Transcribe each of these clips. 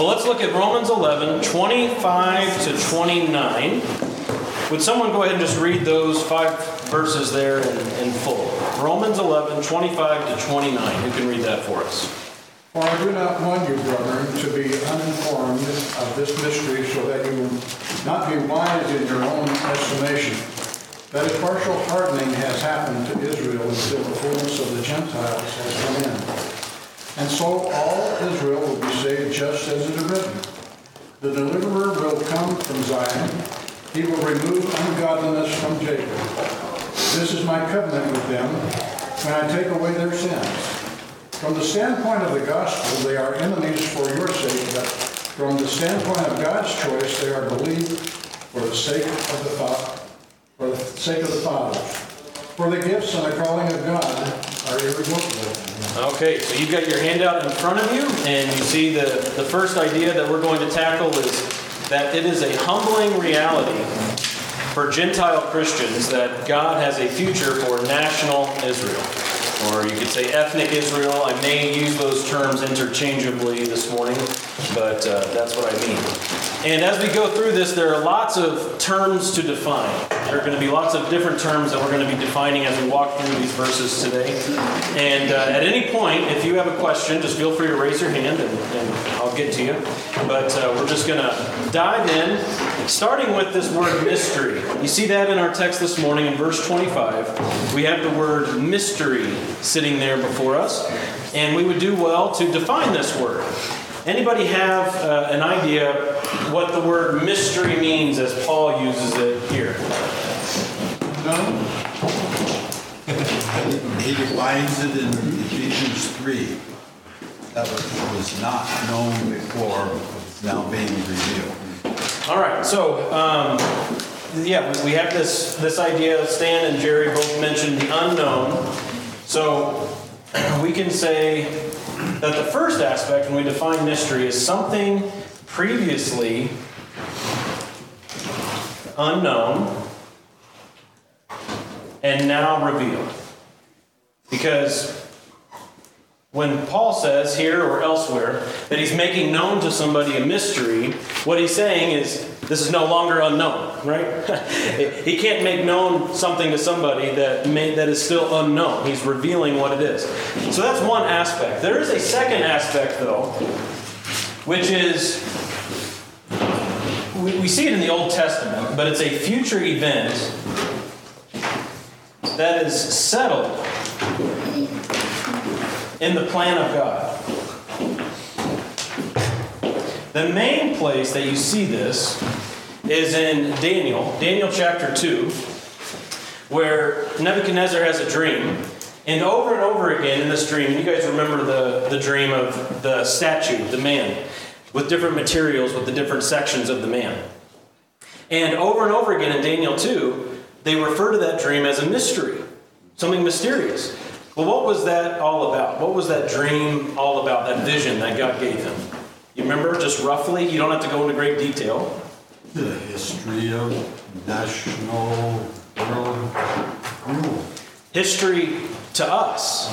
Well, let's look at Romans 11, 25 to 29. Would someone go ahead and just read those five verses there in, in full? Romans 11, 25 to 29. Who can read that for us? For I do not want you, brethren, to be uninformed of this mystery, so that you will not be wise in your own estimation. That a partial hardening has happened to Israel until the fullness of the Gentiles has come in. And so all Israel will be saved just as it is written. The deliverer will come from Zion. He will remove ungodliness from Jacob. This is my covenant with them when I take away their sins. From the standpoint of the gospel, they are enemies for your sake, but from the standpoint of God's choice, they are believed for the sake of the Father, for the sake of the Father. For the gifts and the calling of God are irrevocable. Okay, so you've got your handout in front of you, and you see the, the first idea that we're going to tackle is that it is a humbling reality for Gentile Christians that God has a future for national Israel. Or you could say ethnic Israel. I may use those terms interchangeably this morning, but uh, that's what I mean. And as we go through this, there are lots of terms to define. There are going to be lots of different terms that we're going to be defining as we walk through these verses today. And uh, at any point, if you have a question, just feel free to raise your hand and, and I'll get to you. But uh, we're just going to dive in, starting with this word mystery. You see that in our text this morning in verse 25. We have the word mystery sitting there before us. And we would do well to define this word. Anybody have uh, an idea what the word mystery means as Paul uses it here? No? he defines it in Ephesians 3. That was not known before, now being revealed. All right, so um, yeah, we have this this idea. Stan and Jerry both mentioned the unknown. So we can say that the first aspect, when we define mystery, is something previously unknown and now revealed. Because when Paul says here or elsewhere that he's making known to somebody a mystery, what he's saying is this is no longer unknown, right? he can't make known something to somebody that may, that is still unknown. He's revealing what it is. So that's one aspect. There is a second aspect, though, which is we, we see it in the Old Testament, but it's a future event that is settled in the plan of God. The main place that you see this is in Daniel, Daniel chapter 2, where Nebuchadnezzar has a dream. And over and over again in this dream, you guys remember the, the dream of the statue, the man, with different materials, with the different sections of the man. And over and over again in Daniel 2, they refer to that dream as a mystery, something mysterious. Well, what was that all about? What was that dream all about, that vision that God gave him? You remember, just roughly? You don't have to go into great detail. The history of national world rule. History to us.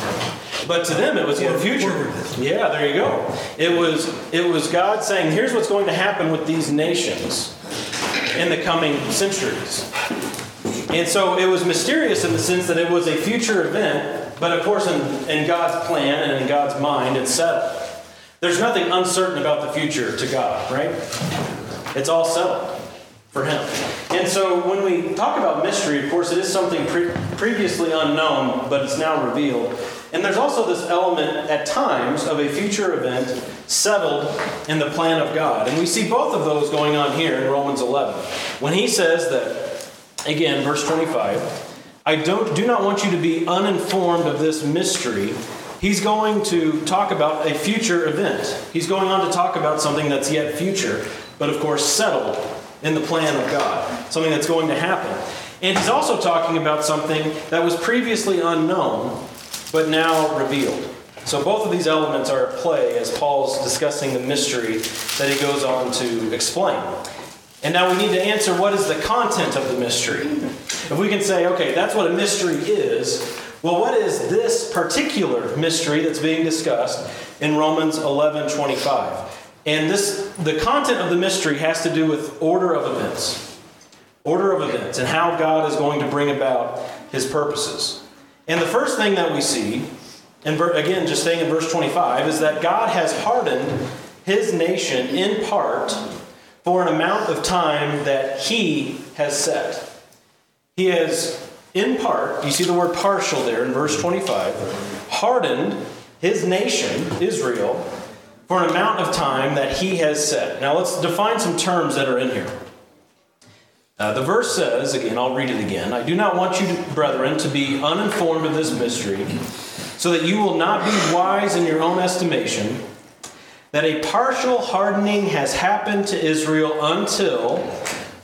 But to them it was the future. Yeah, there you go. It was it was God saying, here's what's going to happen with these nations in the coming centuries. And so it was mysterious in the sense that it was a future event but of course, in, in God's plan and in God's mind, it's settled. There's nothing uncertain about the future to God, right? It's all settled for Him. And so when we talk about mystery, of course, it is something pre- previously unknown, but it's now revealed. And there's also this element at times of a future event settled in the plan of God. And we see both of those going on here in Romans 11. When he says that, again, verse 25, I don't, do not want you to be uninformed of this mystery. He's going to talk about a future event. He's going on to talk about something that's yet future, but of course settled in the plan of God, something that's going to happen. And he's also talking about something that was previously unknown, but now revealed. So both of these elements are at play as Paul's discussing the mystery that he goes on to explain. And now we need to answer what is the content of the mystery. If we can say, okay, that's what a mystery is, well, what is this particular mystery that's being discussed in Romans 11 25? And this, the content of the mystery has to do with order of events. Order of events and how God is going to bring about his purposes. And the first thing that we see, and again, just staying in verse 25, is that God has hardened his nation in part for an amount of time that he has set. He has, in part, you see the word partial there in verse 25, hardened his nation, Israel, for an amount of time that he has set. Now let's define some terms that are in here. Uh, the verse says, again, I'll read it again I do not want you, brethren, to be uninformed of this mystery, so that you will not be wise in your own estimation, that a partial hardening has happened to Israel until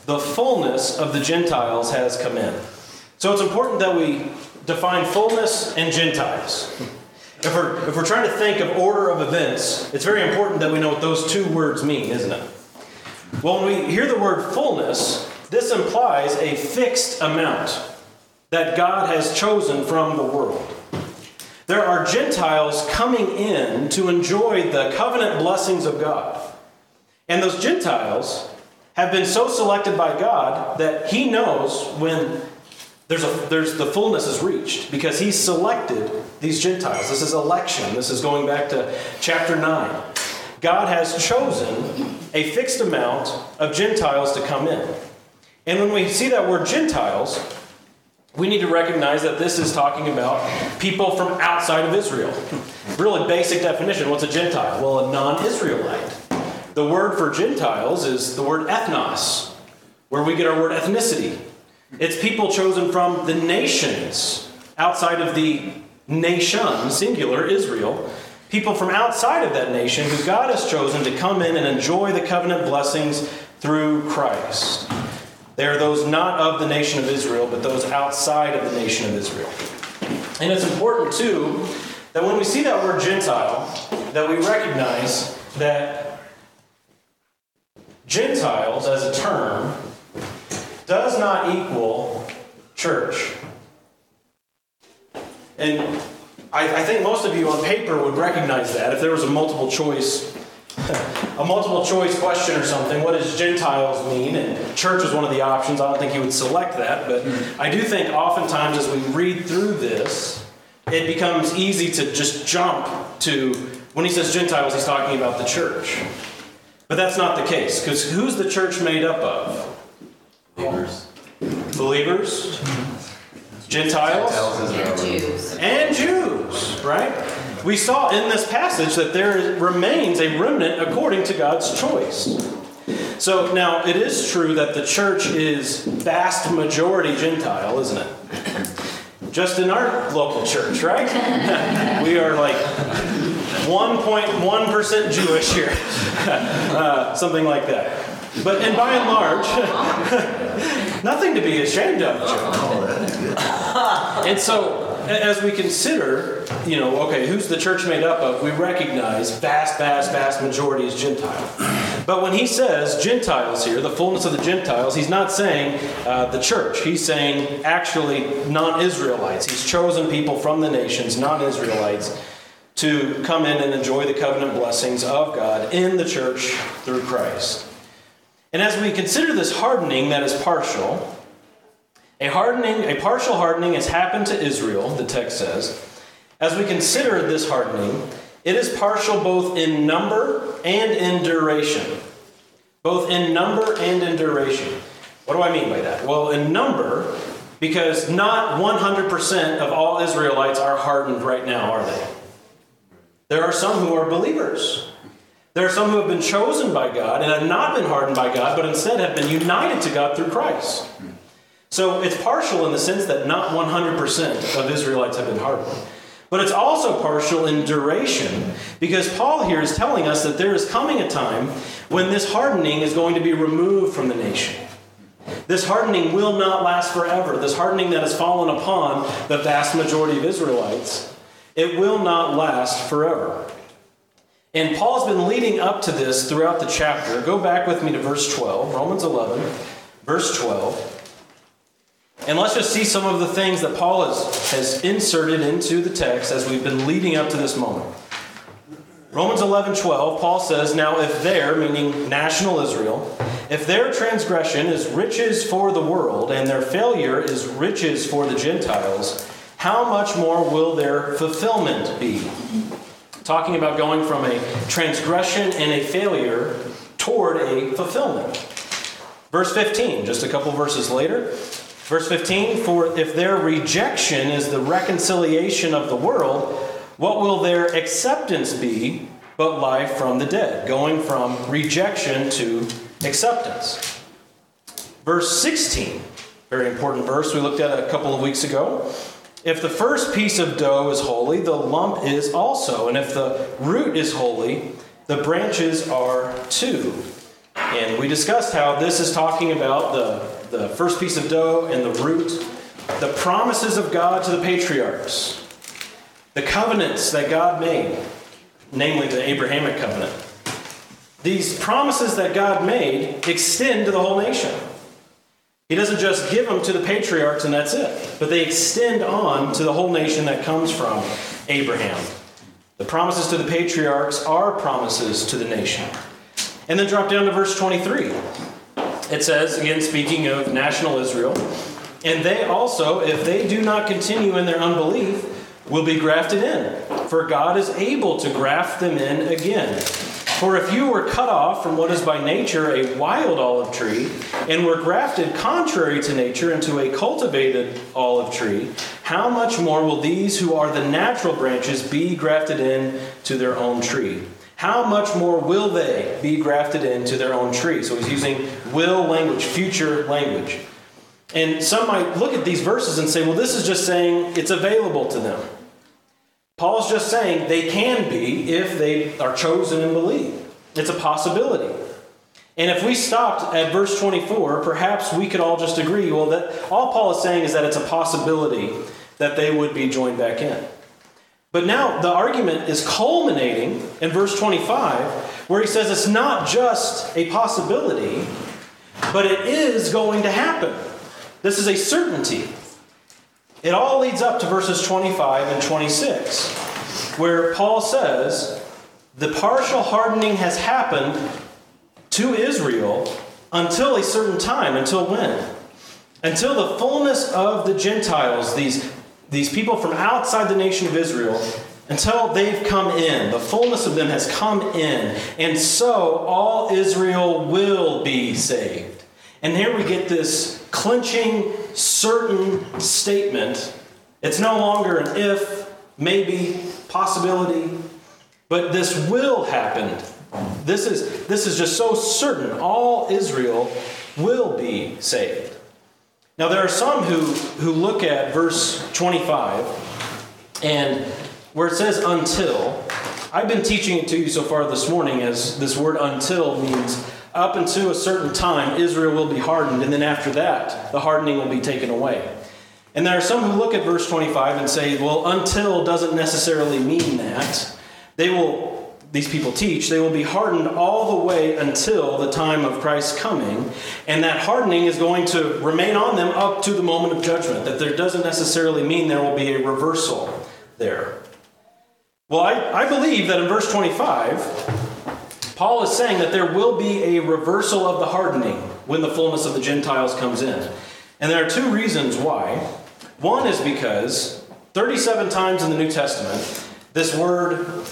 the fullness of the Gentiles has come in. So it's important that we define fullness and Gentiles. If we're, if we're trying to think of order of events, it's very important that we know what those two words mean, isn't it? Well, when we hear the word fullness, this implies a fixed amount that God has chosen from the world. There are Gentiles coming in to enjoy the covenant blessings of God. And those Gentiles have been so selected by God that He knows when there's, a, there's the fullness is reached because He's selected these Gentiles. This is election. This is going back to chapter 9. God has chosen a fixed amount of Gentiles to come in. And when we see that word Gentiles, we need to recognize that this is talking about people from outside of Israel. Really basic definition what's a Gentile? Well, a non Israelite. The word for Gentiles is the word ethnos, where we get our word ethnicity. It's people chosen from the nations outside of the nation, singular, Israel, people from outside of that nation who God has chosen to come in and enjoy the covenant blessings through Christ. They are those not of the nation of Israel, but those outside of the nation of Israel. And it's important, too, that when we see that word Gentile, that we recognize that Gentiles as a term does not equal church. And I, I, think most of you on paper would recognize that if there was a multiple choice a multiple choice question or something. What does gentiles mean? And church is one of the options. I don't think you would select that but i do think oftentimes as we read through this it becomes easy to just jump to when he says gentiles he's talking about the church. But that's not the case because who's the church made up of? Believers. Believers? Mm-hmm. Gentiles, and Jews. And Jews, right? We saw in this passage that there remains a remnant according to God's choice. So now it is true that the church is vast majority Gentile, isn't it? Just in our local church, right? we are like 1.1% Jewish here, uh, something like that. But and by and large, nothing to be ashamed of, and so, as we consider, you know, okay, who's the church made up of? We recognize vast, vast, vast majority is Gentile. But when he says Gentiles here, the fullness of the Gentiles, he's not saying uh, the church. He's saying actually non Israelites. He's chosen people from the nations, non Israelites, to come in and enjoy the covenant blessings of God in the church through Christ. And as we consider this hardening that is partial, a hardening, a partial hardening has happened to Israel, the text says. As we consider this hardening, it is partial both in number and in duration. Both in number and in duration. What do I mean by that? Well, in number, because not 100% of all Israelites are hardened right now, are they? There are some who are believers. There are some who have been chosen by God and have not been hardened by God, but instead have been united to God through Christ. So it's partial in the sense that not 100% of Israelites have been hardened. But it's also partial in duration because Paul here is telling us that there is coming a time when this hardening is going to be removed from the nation. This hardening will not last forever. This hardening that has fallen upon the vast majority of Israelites, it will not last forever. And Paul's been leading up to this throughout the chapter. Go back with me to verse 12, Romans 11, verse 12. And let's just see some of the things that Paul has, has inserted into the text as we've been leading up to this moment. Romans 11, 12, Paul says, Now if their, meaning national Israel, if their transgression is riches for the world, and their failure is riches for the Gentiles, how much more will their fulfillment be? Talking about going from a transgression and a failure toward a fulfillment. Verse 15, just a couple verses later. Verse 15, for if their rejection is the reconciliation of the world, what will their acceptance be but life from the dead? Going from rejection to acceptance. Verse 16, very important verse we looked at a couple of weeks ago. If the first piece of dough is holy, the lump is also. And if the root is holy, the branches are too. And we discussed how this is talking about the, the first piece of dough and the root, the promises of God to the patriarchs, the covenants that God made, namely the Abrahamic covenant. These promises that God made extend to the whole nation. He doesn't just give them to the patriarchs and that's it, but they extend on to the whole nation that comes from Abraham. The promises to the patriarchs are promises to the nation. And then drop down to verse 23. It says, again, speaking of national Israel, and they also, if they do not continue in their unbelief, will be grafted in. For God is able to graft them in again. For if you were cut off from what is by nature a wild olive tree, and were grafted contrary to nature into a cultivated olive tree, how much more will these who are the natural branches be grafted in to their own tree? How much more will they be grafted into their own tree? So he's using will language, future language. And some might look at these verses and say, well, this is just saying it's available to them. Paul's just saying they can be if they are chosen and believe. It's a possibility. And if we stopped at verse 24, perhaps we could all just agree well, that all Paul is saying is that it's a possibility that they would be joined back in. But now the argument is culminating in verse 25, where he says it's not just a possibility, but it is going to happen. This is a certainty. It all leads up to verses 25 and 26, where Paul says, The partial hardening has happened to Israel until a certain time. Until when? Until the fullness of the Gentiles, these, these people from outside the nation of Israel, until they've come in. The fullness of them has come in. And so all Israel will be saved. And here we get this clinching, certain statement. It's no longer an if, maybe, possibility, but this will happen. This is, this is just so certain. All Israel will be saved. Now, there are some who, who look at verse 25 and where it says until, I've been teaching it to you so far this morning as this word until means up until a certain time, Israel will be hardened, and then after that, the hardening will be taken away. And there are some who look at verse 25 and say, well, until doesn't necessarily mean that. They will, these people teach, they will be hardened all the way until the time of Christ's coming, and that hardening is going to remain on them up to the moment of judgment. That there doesn't necessarily mean there will be a reversal there. Well, I, I believe that in verse 25, Paul is saying that there will be a reversal of the hardening when the fullness of the Gentiles comes in. And there are two reasons why. One is because 37 times in the New Testament, this word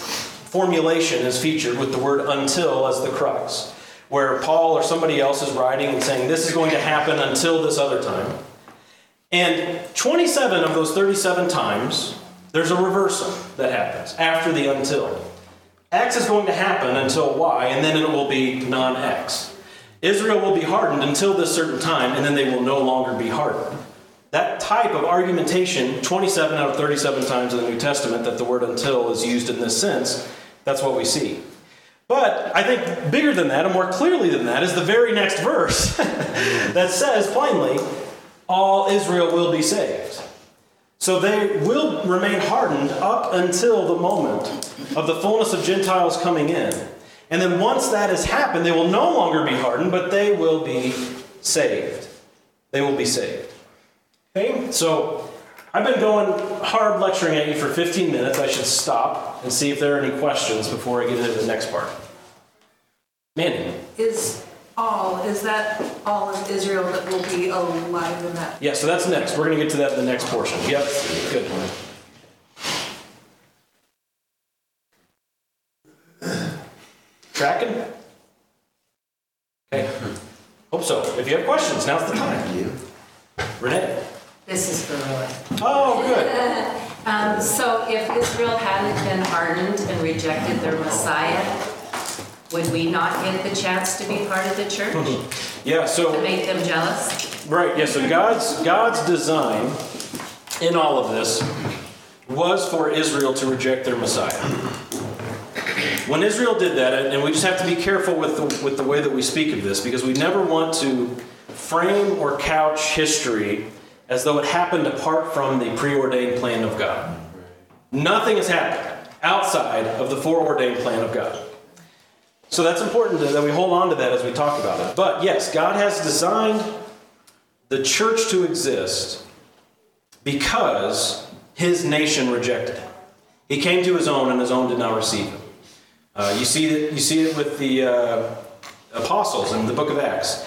formulation is featured with the word until as the crux, where Paul or somebody else is writing and saying, This is going to happen until this other time. And 27 of those 37 times, there's a reversal that happens after the until. X is going to happen until Y, and then it will be non X. Israel will be hardened until this certain time, and then they will no longer be hardened. That type of argumentation, 27 out of 37 times in the New Testament, that the word until is used in this sense, that's what we see. But I think bigger than that, and more clearly than that, is the very next verse that says plainly, all Israel will be saved. So they will remain hardened up until the moment of the fullness of Gentiles coming in. And then once that has happened, they will no longer be hardened, but they will be saved. They will be saved. Okay? So I've been going hard lecturing at you for 15 minutes. I should stop and see if there are any questions before I get into the next part. Mandy. Is all, is that all of Israel that will be alive in that? Yeah, so that's next. We're going to get to that in the next portion. Yep, good. Tracking? Okay. Hope so. If you have questions, now's the time. You, Renee? This is for Roy. Oh, good. Um, so if Israel hadn't been hardened and rejected their Messiah, would we not get the chance to be part of the church? Yeah, so. To make them jealous? Right, yeah, so God's, God's design in all of this was for Israel to reject their Messiah. When Israel did that, and we just have to be careful with the, with the way that we speak of this, because we never want to frame or couch history as though it happened apart from the preordained plan of God. Nothing has happened outside of the foreordained plan of God. So that's important that we hold on to that as we talk about it. But yes, God has designed the church to exist because his nation rejected him. He came to his own, and his own did not receive him. Uh, you see it. You see it with the uh, apostles in the book of Acts.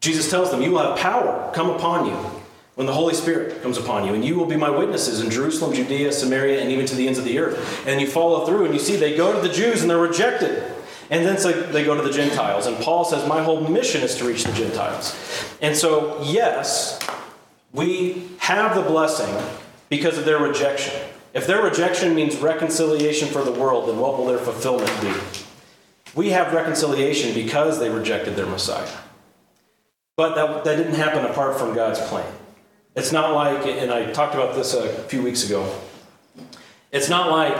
Jesus tells them, "You will have power come upon you when the Holy Spirit comes upon you, and you will be my witnesses in Jerusalem, Judea, Samaria, and even to the ends of the earth." And you follow through, and you see they go to the Jews, and they're rejected. And then so they go to the Gentiles. And Paul says, My whole mission is to reach the Gentiles. And so, yes, we have the blessing because of their rejection. If their rejection means reconciliation for the world, then what will their fulfillment be? We have reconciliation because they rejected their Messiah. But that, that didn't happen apart from God's plan. It's not like, and I talked about this a few weeks ago, it's not like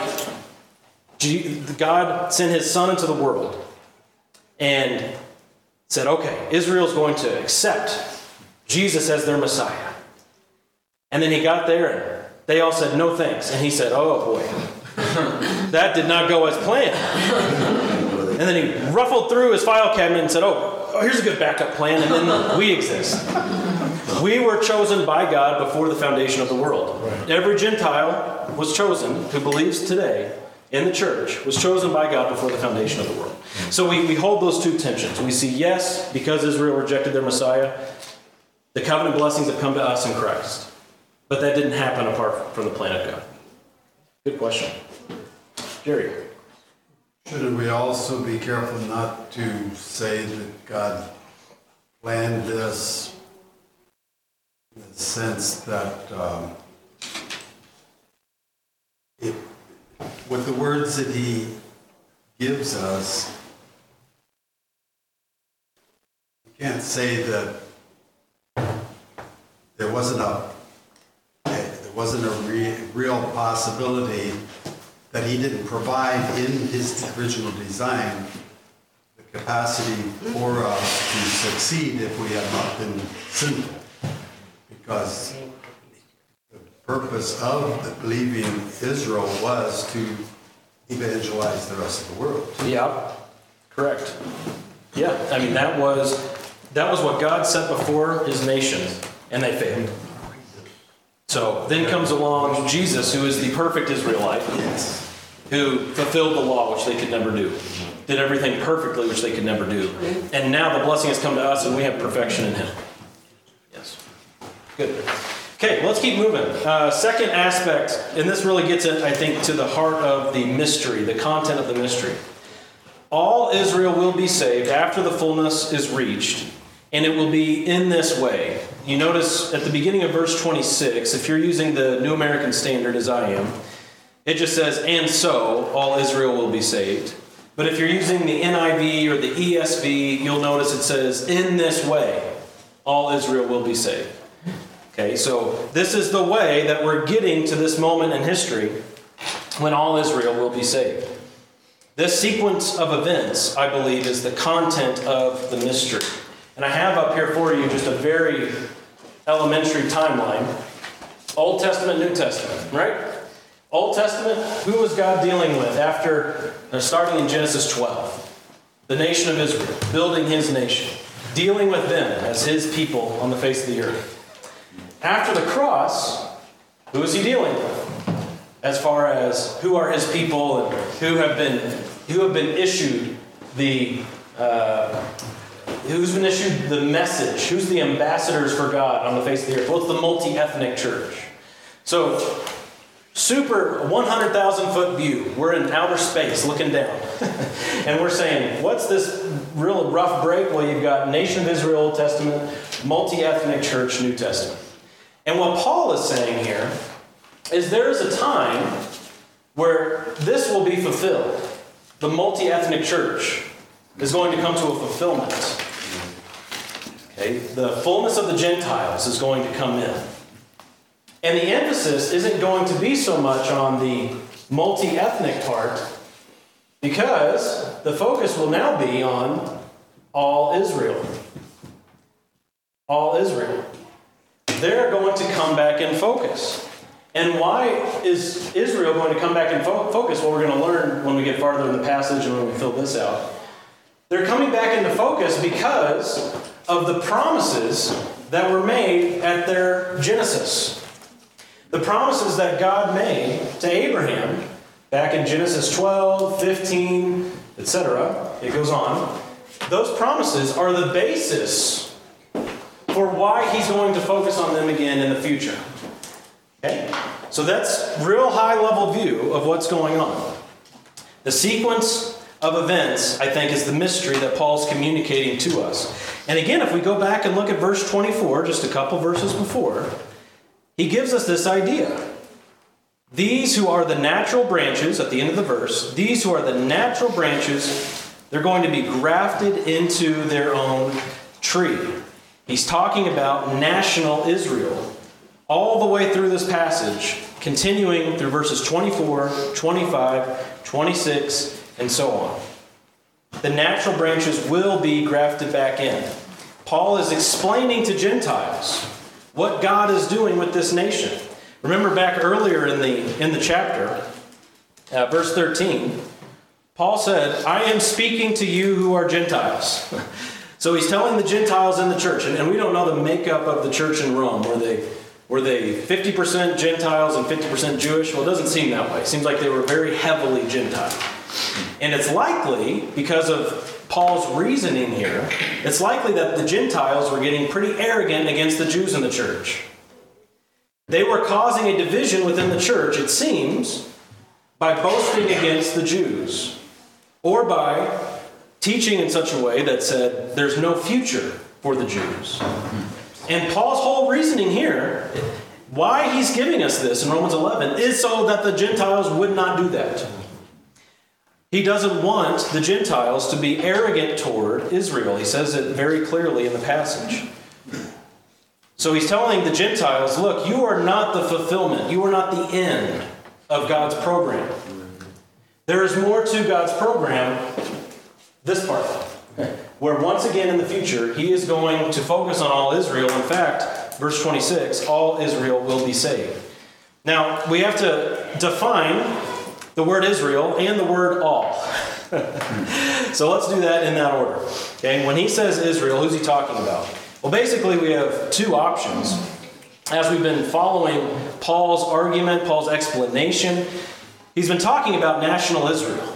God sent his son into the world and said, okay, Israel's going to accept Jesus as their Messiah. And then he got there and they all said, no thanks. And he said, oh boy, that did not go as planned. And then he ruffled through his file cabinet and said, oh, oh here's a good backup plan. And then we exist. We were chosen by God before the foundation of the world. Every Gentile was chosen who believes today in the church was chosen by God before the foundation of the world. So we, we hold those two tensions. We see, yes, because Israel rejected their Messiah, the covenant blessings have come to us in Christ. But that didn't happen apart from the plan of God. Good question. Jerry. Shouldn't we also be careful not to say that God planned this in the sense that um, it with the words that he gives us, you can't say that there wasn't a there wasn't a re, real possibility that he didn't provide in his original design the capacity for us to succeed if we had not been sinful. Because the purpose of leaving Israel was to evangelize the rest of the world. Yeah, correct. Yeah, I mean that was that was what God set before His nation, and they failed. So then comes along Jesus, who is the perfect Israelite, yes. who fulfilled the law, which they could never do, did everything perfectly, which they could never do, and now the blessing has come to us, and we have perfection in Him. Yes, good. Okay, let's keep moving. Uh, second aspect, and this really gets it, I think, to the heart of the mystery, the content of the mystery. All Israel will be saved after the fullness is reached, and it will be in this way. You notice at the beginning of verse 26, if you're using the New American Standard as I am, it just says, and so all Israel will be saved. But if you're using the NIV or the ESV, you'll notice it says, in this way, all Israel will be saved. Okay, so this is the way that we're getting to this moment in history when all Israel will be saved. This sequence of events, I believe, is the content of the mystery. And I have up here for you just a very elementary timeline Old Testament, New Testament, right? Old Testament, who was God dealing with after, uh, starting in Genesis 12? The nation of Israel, building his nation, dealing with them as his people on the face of the earth. After the cross, Who is he dealing with? As far as who are his people and who have been who have been issued the uh, who's been issued the message? Who's the ambassadors for God on the face of the earth? Well, it's the multi-ethnic church. So super 100,000 foot view. We're in outer space looking down. and we're saying, what's this real rough break? Well, you've got Nation of Israel Old Testament, multi ethnic church New Testament. And what Paul is saying here is there is a time where this will be fulfilled. The multi ethnic church is going to come to a fulfillment. Okay? The fullness of the Gentiles is going to come in. And the emphasis isn't going to be so much on the multi ethnic part because the focus will now be on all Israel. All Israel. They're going to come back in focus. And why is Israel going to come back in fo- focus? Well, we're going to learn when we get farther in the passage and when we fill this out. They're coming back into focus because of the promises that were made at their Genesis. The promises that God made to Abraham back in Genesis 12, 15, etc., it goes on. Those promises are the basis for why he's going to focus on them again in the future. Okay? So that's real high level view of what's going on. The sequence of events, I think, is the mystery that Paul's communicating to us. And again, if we go back and look at verse 24, just a couple verses before, he gives us this idea. These who are the natural branches, at the end of the verse, these who are the natural branches, they're going to be grafted into their own tree. He's talking about national Israel all the way through this passage, continuing through verses 24, 25, 26, and so on. The natural branches will be grafted back in. Paul is explaining to Gentiles what God is doing with this nation. Remember back earlier in the, in the chapter, uh, verse 13, Paul said, I am speaking to you who are Gentiles. so he's telling the Gentiles in the church, and, and we don't know the makeup of the church in Rome. Were they, were they 50% Gentiles and 50% Jewish? Well, it doesn't seem that way. It seems like they were very heavily Gentile. And it's likely, because of Paul's reasoning here, it's likely that the Gentiles were getting pretty arrogant against the Jews in the church. They were causing a division within the church, it seems, by boasting against the Jews or by teaching in such a way that said there's no future for the Jews. And Paul's whole reasoning here, why he's giving us this in Romans 11, is so that the Gentiles would not do that. He doesn't want the Gentiles to be arrogant toward Israel. He says it very clearly in the passage. So he's telling the Gentiles look, you are not the fulfillment, you are not the end of God's program. There is more to God's program, this part, where once again in the future, he is going to focus on all Israel. In fact, verse 26, all Israel will be saved. Now, we have to define the word Israel and the word all. so let's do that in that order. Okay, when he says Israel, who's he talking about? Well, basically, we have two options. As we've been following Paul's argument, Paul's explanation, he's been talking about national Israel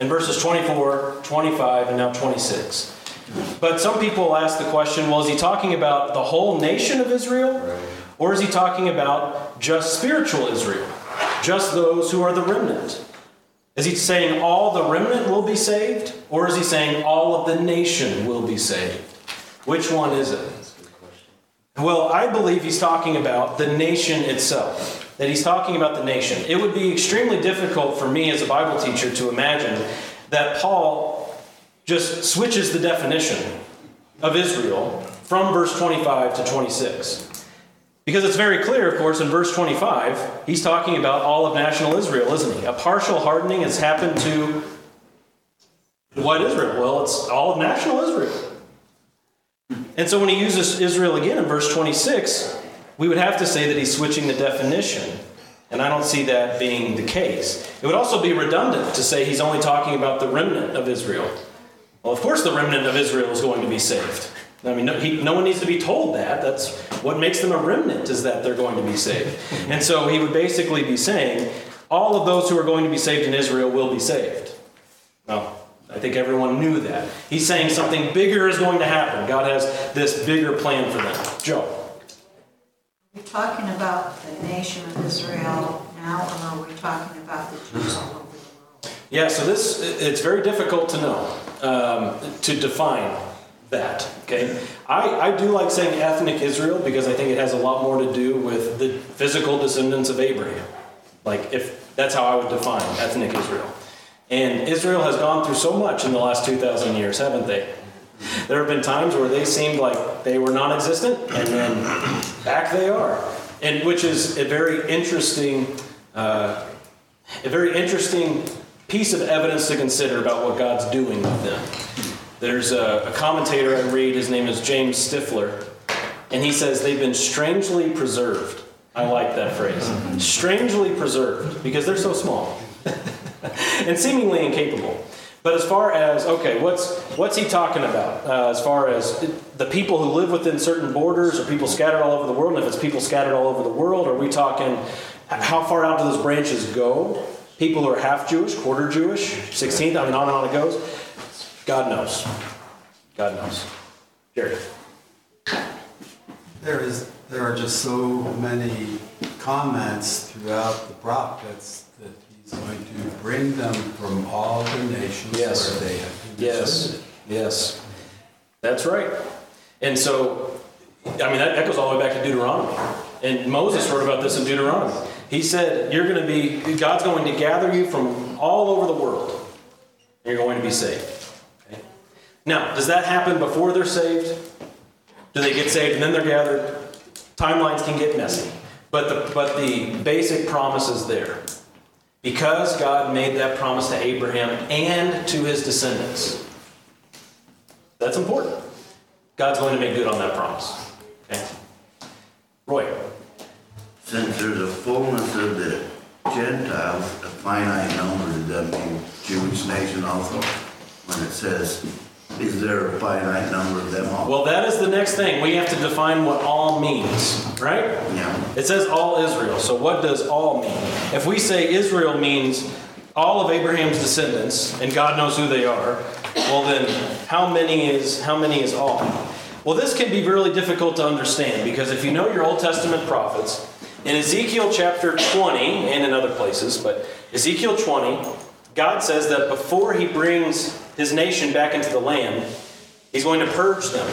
in verses 24, 25, and now 26. But some people ask the question well, is he talking about the whole nation of Israel? Or is he talking about just spiritual Israel? Just those who are the remnant? Is he saying all the remnant will be saved? Or is he saying all of the nation will be saved? Which one is it? Well, I believe he's talking about the nation itself. That he's talking about the nation. It would be extremely difficult for me as a Bible teacher to imagine that Paul just switches the definition of Israel from verse 25 to 26. Because it's very clear, of course, in verse 25, he's talking about all of national Israel, isn't he? A partial hardening has happened to what Israel? Well, it's all of national Israel. And so when he uses Israel again in verse 26, we would have to say that he's switching the definition. And I don't see that being the case. It would also be redundant to say he's only talking about the remnant of Israel. Well, of course, the remnant of Israel is going to be saved. I mean, no, he, no one needs to be told that. That's what makes them a remnant, is that they're going to be saved. And so he would basically be saying, all of those who are going to be saved in Israel will be saved. Well, I think everyone knew that. He's saying something bigger is going to happen. God has this bigger plan for them. Joe. Are we talking about the nation of Israel now, or are we talking about the Jews all over the world? Yeah, so this, it's very difficult to know, um, to define that, okay? I, I do like saying ethnic Israel because I think it has a lot more to do with the physical descendants of Abraham. Like, if that's how I would define ethnic Israel. And Israel has gone through so much in the last 2,000 years, haven't they? There have been times where they seemed like they were non existent, and then back they are. And which is a very interesting, uh, a very interesting piece of evidence to consider about what God's doing with them. There's a, a commentator I read, his name is James Stifler, and he says they've been strangely preserved. I like that phrase. Strangely preserved, because they're so small and seemingly incapable. But as far as okay, what's what's he talking about? Uh, as far as the people who live within certain borders, or people scattered all over the world? And if it's people scattered all over the world, are we talking how far out do those branches go? People who are half Jewish, quarter Jewish, sixteenth. I mean, on and on it goes. God knows. God knows. Jerry. There is, there are just so many comments throughout the prophets that he's going to bring them from all the nations Yes. where they have been Yes, yes. That's right. And so, I mean, that, that goes all the way back to Deuteronomy. And Moses wrote about this in Deuteronomy. He said, You're going to be, God's going to gather you from all over the world, and you're going to be saved. Now, does that happen before they're saved? Do they get saved and then they're gathered? Timelines can get messy. But the, but the basic promise is there. Because God made that promise to Abraham and to his descendants. That's important. God's going to make good on that promise. Okay? Roy. Since there's a fullness of the Gentiles, a finite number, does that mean Jewish nation also? When it says, is there a finite number of them all? Well, that is the next thing. We have to define what all means, right? Yeah. It says all Israel. So what does all mean? If we say Israel means all of Abraham's descendants and God knows who they are, well then how many is how many is all? Well, this can be really difficult to understand because if you know your Old Testament prophets, in Ezekiel chapter 20 and in other places, but Ezekiel 20, God says that before he brings his nation back into the land, he's going to purge them.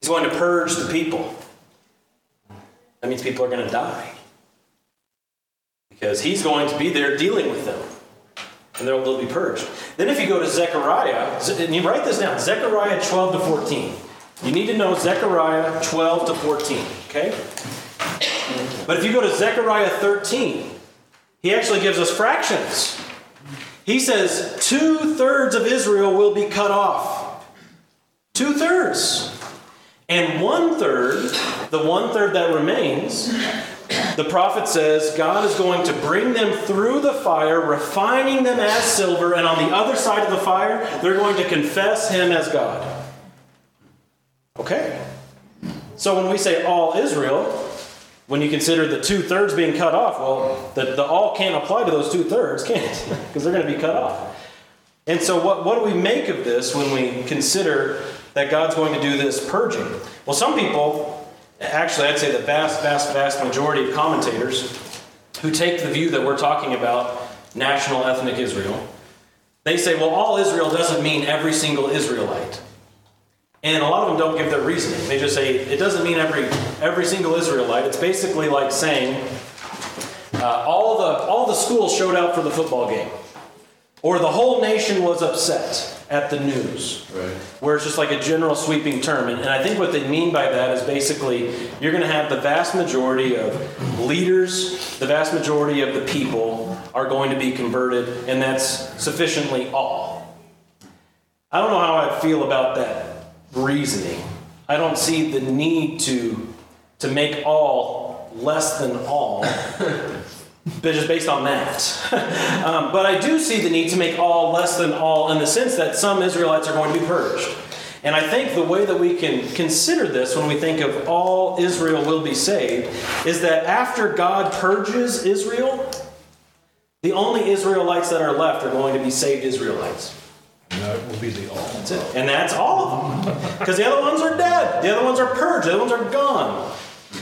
He's going to purge the people. That means people are going to die. Because he's going to be there dealing with them. And they'll, be purged. Then, if you go to Zechariah, and you write this down Zechariah 12 to 14. You need to know Zechariah 12 to 14, okay? But if you go to Zechariah 13, he actually gives us fractions. He says two thirds of Israel will be cut off. Two thirds. And one third, the one third that remains, the prophet says God is going to bring them through the fire, refining them as silver, and on the other side of the fire, they're going to confess him as God. Okay? So when we say all Israel, when you consider the two thirds being cut off, well, the, the all can't apply to those two thirds, can it? Because they're going to be cut off. And so, what, what do we make of this when we consider that God's going to do this purging? Well, some people, actually, I'd say the vast, vast, vast majority of commentators who take the view that we're talking about national ethnic Israel, they say, well, all Israel doesn't mean every single Israelite. And a lot of them don't give their reasoning. They just say it doesn't mean every every single Israelite. It's basically like saying uh, all the all the schools showed out for the football game, or the whole nation was upset at the news. Right. Where it's just like a general sweeping term. And, and I think what they mean by that is basically you're going to have the vast majority of leaders, the vast majority of the people are going to be converted, and that's sufficiently all. I don't know how I feel about that reasoning. I don't see the need to to make all less than all, but just based on that. um, but I do see the need to make all less than all in the sense that some Israelites are going to be purged. And I think the way that we can consider this when we think of all Israel will be saved is that after God purges Israel, the only Israelites that are left are going to be saved Israelites. And that will be the all. That's it. And that's all of them. Because the other ones are dead. The other ones are purged. The other ones are gone.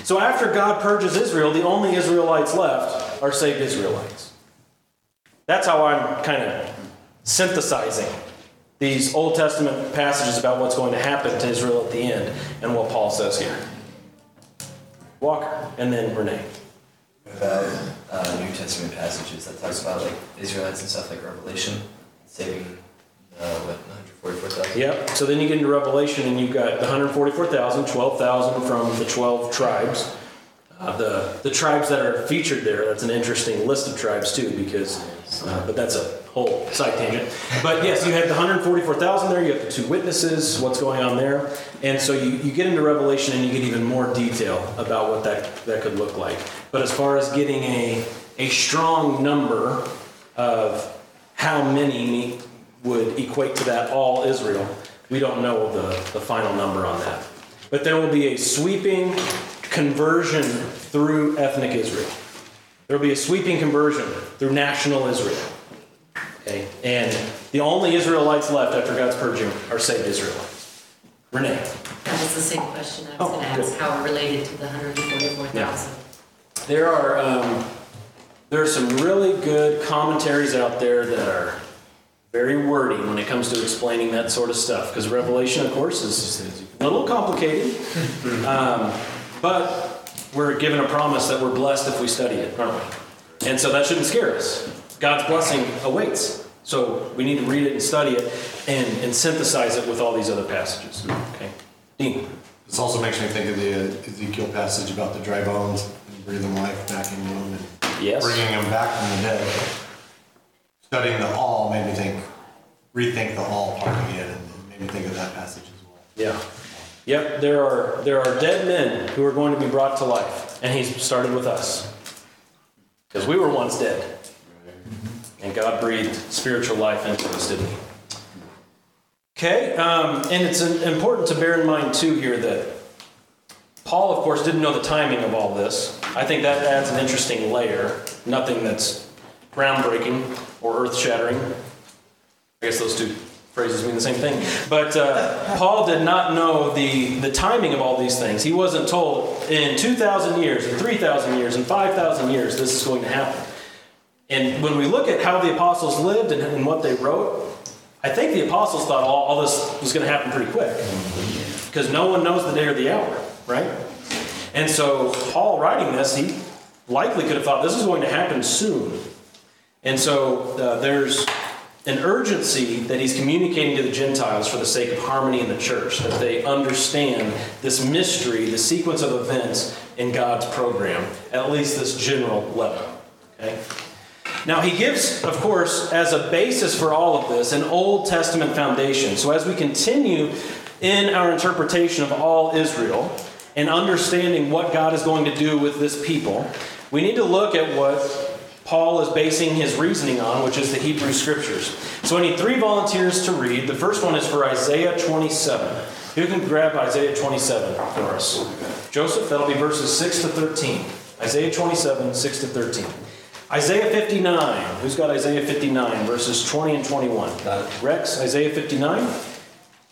So after God purges Israel, the only Israelites left are saved Israelites. That's how I'm kind of synthesizing these Old Testament passages about what's going to happen to Israel at the end and what Paul says here. Walker, and then Renee. about uh, New Testament passages that talks about like Israelites and stuff like Revelation saving uh, what 144,000. Yep. So then you get into Revelation and you've got the 144,000, 12,000 from the 12 tribes. Uh, the, the tribes that are featured there, that's an interesting list of tribes too, because, uh, but that's a whole side tangent. But yes, you have the 144,000 there, you have the two witnesses, what's going on there. And so you, you get into Revelation and you get even more detail about what that, that could look like. But as far as getting a, a strong number of how many would equate to that all Israel, we don't know the, the final number on that. But there will be a sweeping conversion through ethnic Israel. There will be a sweeping conversion through national Israel. Okay? And the only Israelites left after God's purging are saved Israelites. Renee. That was the same question I was Oh, going to good. ask, how it related to the 144,000. There are um, there are some really good commentaries out there that are very wordy when it comes to explaining that sort of stuff. Because Revelation, of course, is a little complicated, um, but we're given a promise that we're blessed if we study it, aren't we? And so that shouldn't scare us. God's blessing awaits. So we need to read it and study it and, and synthesize it with all these other passages. Okay, Dean. This also makes me think of the uh, Ezekiel passage about the dry bones and breathing life back into them and Yes. bringing them back from the dead. Studying the all made me think, rethink the all part again, and made me think of that passage as well. Yeah. Yep, there are there are dead men who are going to be brought to life. And he's started with us. Because we were once dead. And God breathed spiritual life into us, didn't he? Okay, um, and it's important to bear in mind too here that Paul, of course, didn't know the timing of all this. I think that adds an interesting layer. Nothing that's groundbreaking or earth shattering. I guess those two phrases mean the same thing. But uh, Paul did not know the, the timing of all these things. He wasn't told in 2,000 years, in 3,000 years, in 5,000 years, this is going to happen. And when we look at how the apostles lived and, and what they wrote, I think the apostles thought all, all this was going to happen pretty quick. Because no one knows the day or the hour, right? And so Paul writing this, he likely could have thought this is going to happen soon. And so uh, there's an urgency that he's communicating to the Gentiles for the sake of harmony in the church, that they understand this mystery, the sequence of events in God's program, at least this general level. Okay? Now, he gives, of course, as a basis for all of this, an Old Testament foundation. So, as we continue in our interpretation of all Israel and understanding what God is going to do with this people, we need to look at what Paul is basing his reasoning on, which is the Hebrew Scriptures. So, I need three volunteers to read. The first one is for Isaiah 27. Who can grab Isaiah 27 for us? Joseph, that'll be verses 6 to 13. Isaiah 27, 6 to 13. Isaiah 59. Who's got Isaiah 59, verses 20 and 21? Rex, Isaiah 59,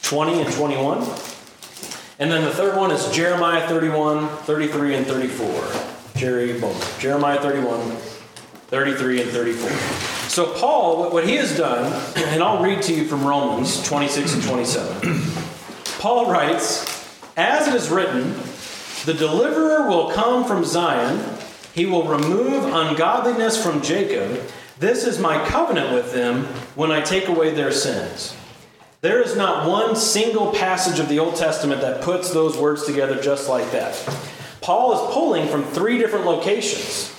20 and 21. And then the third one is Jeremiah 31, 33 and 34. Jerry Bowman. Jeremiah 31, 33 and 34. So, Paul, what- he has done, and I'll read to you from Romans 26 and 27. Paul writes, As it is written, the deliverer will come from Zion, he will remove ungodliness from Jacob. This is my covenant with them when I take away their sins. There is not one single passage of the Old Testament that puts those words together just like that. Paul is pulling from three different locations,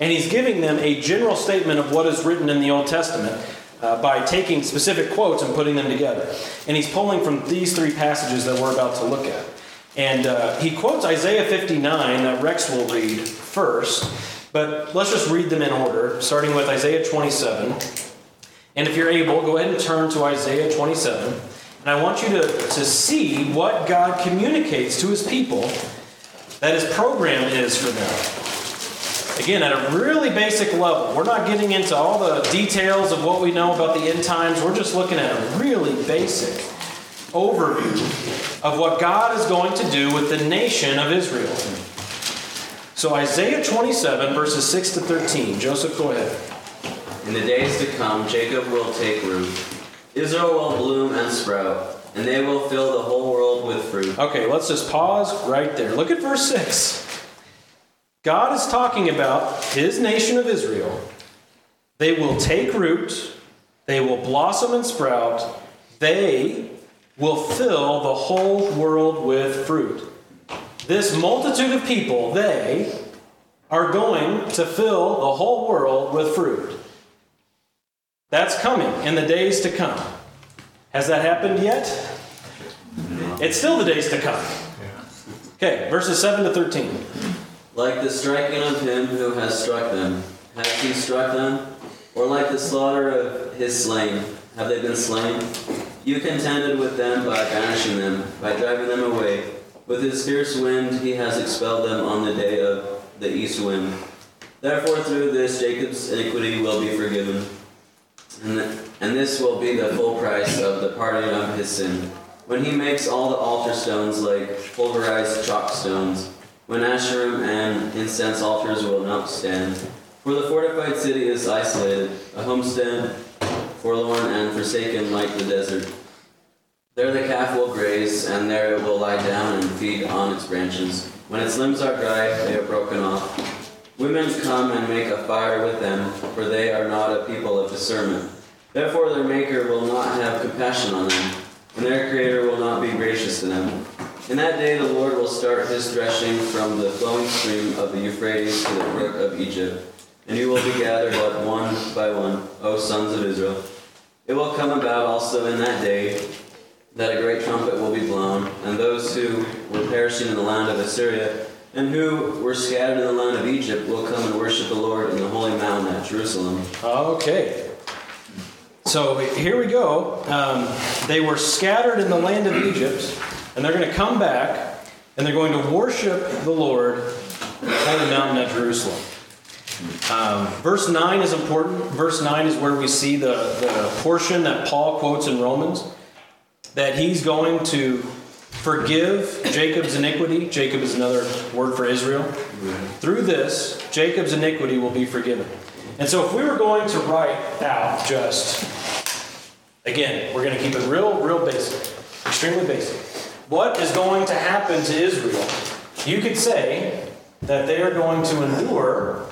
and he's giving them a general statement of what is written in the Old Testament uh, by taking specific quotes and putting them together. And he's pulling from these three passages that we're about to look at. And uh, he quotes Isaiah 59 that Rex will read first, but let's just read them in order, starting with Isaiah 27. And if you're able, go ahead and turn to Isaiah 27. And I want you to, to see what God communicates to his people that his program is for them. Again, at a really basic level, we're not getting into all the details of what we know about the end times. We're just looking at a really basic overview of what God is going to do with the nation of Israel. So, Isaiah 27, verses 6 to 13. Joseph, go ahead. In the days to come, Jacob will take root. Israel will bloom and sprout, and they will fill the whole world with fruit. Okay, let's just pause right there. Look at verse 6. God is talking about his nation of Israel. They will take root, they will blossom and sprout, they will fill the whole world with fruit. This multitude of people, they are going to fill the whole world with fruit. That's coming in the days to come. Has that happened yet? It's still the days to come. Okay, verses 7 to 13. Like the striking of him who has struck them, has he struck them? Or like the slaughter of his slain, have they been slain? You contended with them by banishing them, by driving them away. With his fierce wind he has expelled them on the day of the east wind. Therefore, through this Jacob's iniquity will be forgiven, and, and this will be the full price of the pardoning of his sin. When he makes all the altar stones like pulverized chalk stones, when Asherim and incense altars will not stand. For the fortified city is isolated, a homestead forlorn and forsaken like the desert. There the calf will graze, and there it will lie down and feed on its branches. When its limbs are dry, they are broken off. Women come and make a fire with them, for they are not a people of discernment. Therefore their Maker will not have compassion on them, and their Creator will not be gracious to them. In that day the Lord will start his threshing from the flowing stream of the Euphrates to the brook of Egypt, and you will be gathered up one by one, O sons of Israel. It will come about also in that day that a great trumpet will be blown, and those who were perishing in the land of Assyria and who were scattered in the land of Egypt will come and worship the Lord in the holy mountain at Jerusalem. Okay. So here we go. Um, they were scattered in the land of Egypt, and they're going to come back, and they're going to worship the Lord on the mountain at Jerusalem. Um, verse 9 is important. Verse 9 is where we see the, the portion that Paul quotes in Romans that he's going to forgive Jacob's iniquity. Jacob is another word for Israel. Through this, Jacob's iniquity will be forgiven. And so, if we were going to write out just, again, we're going to keep it real, real basic, extremely basic. What is going to happen to Israel? You could say that they are going to endure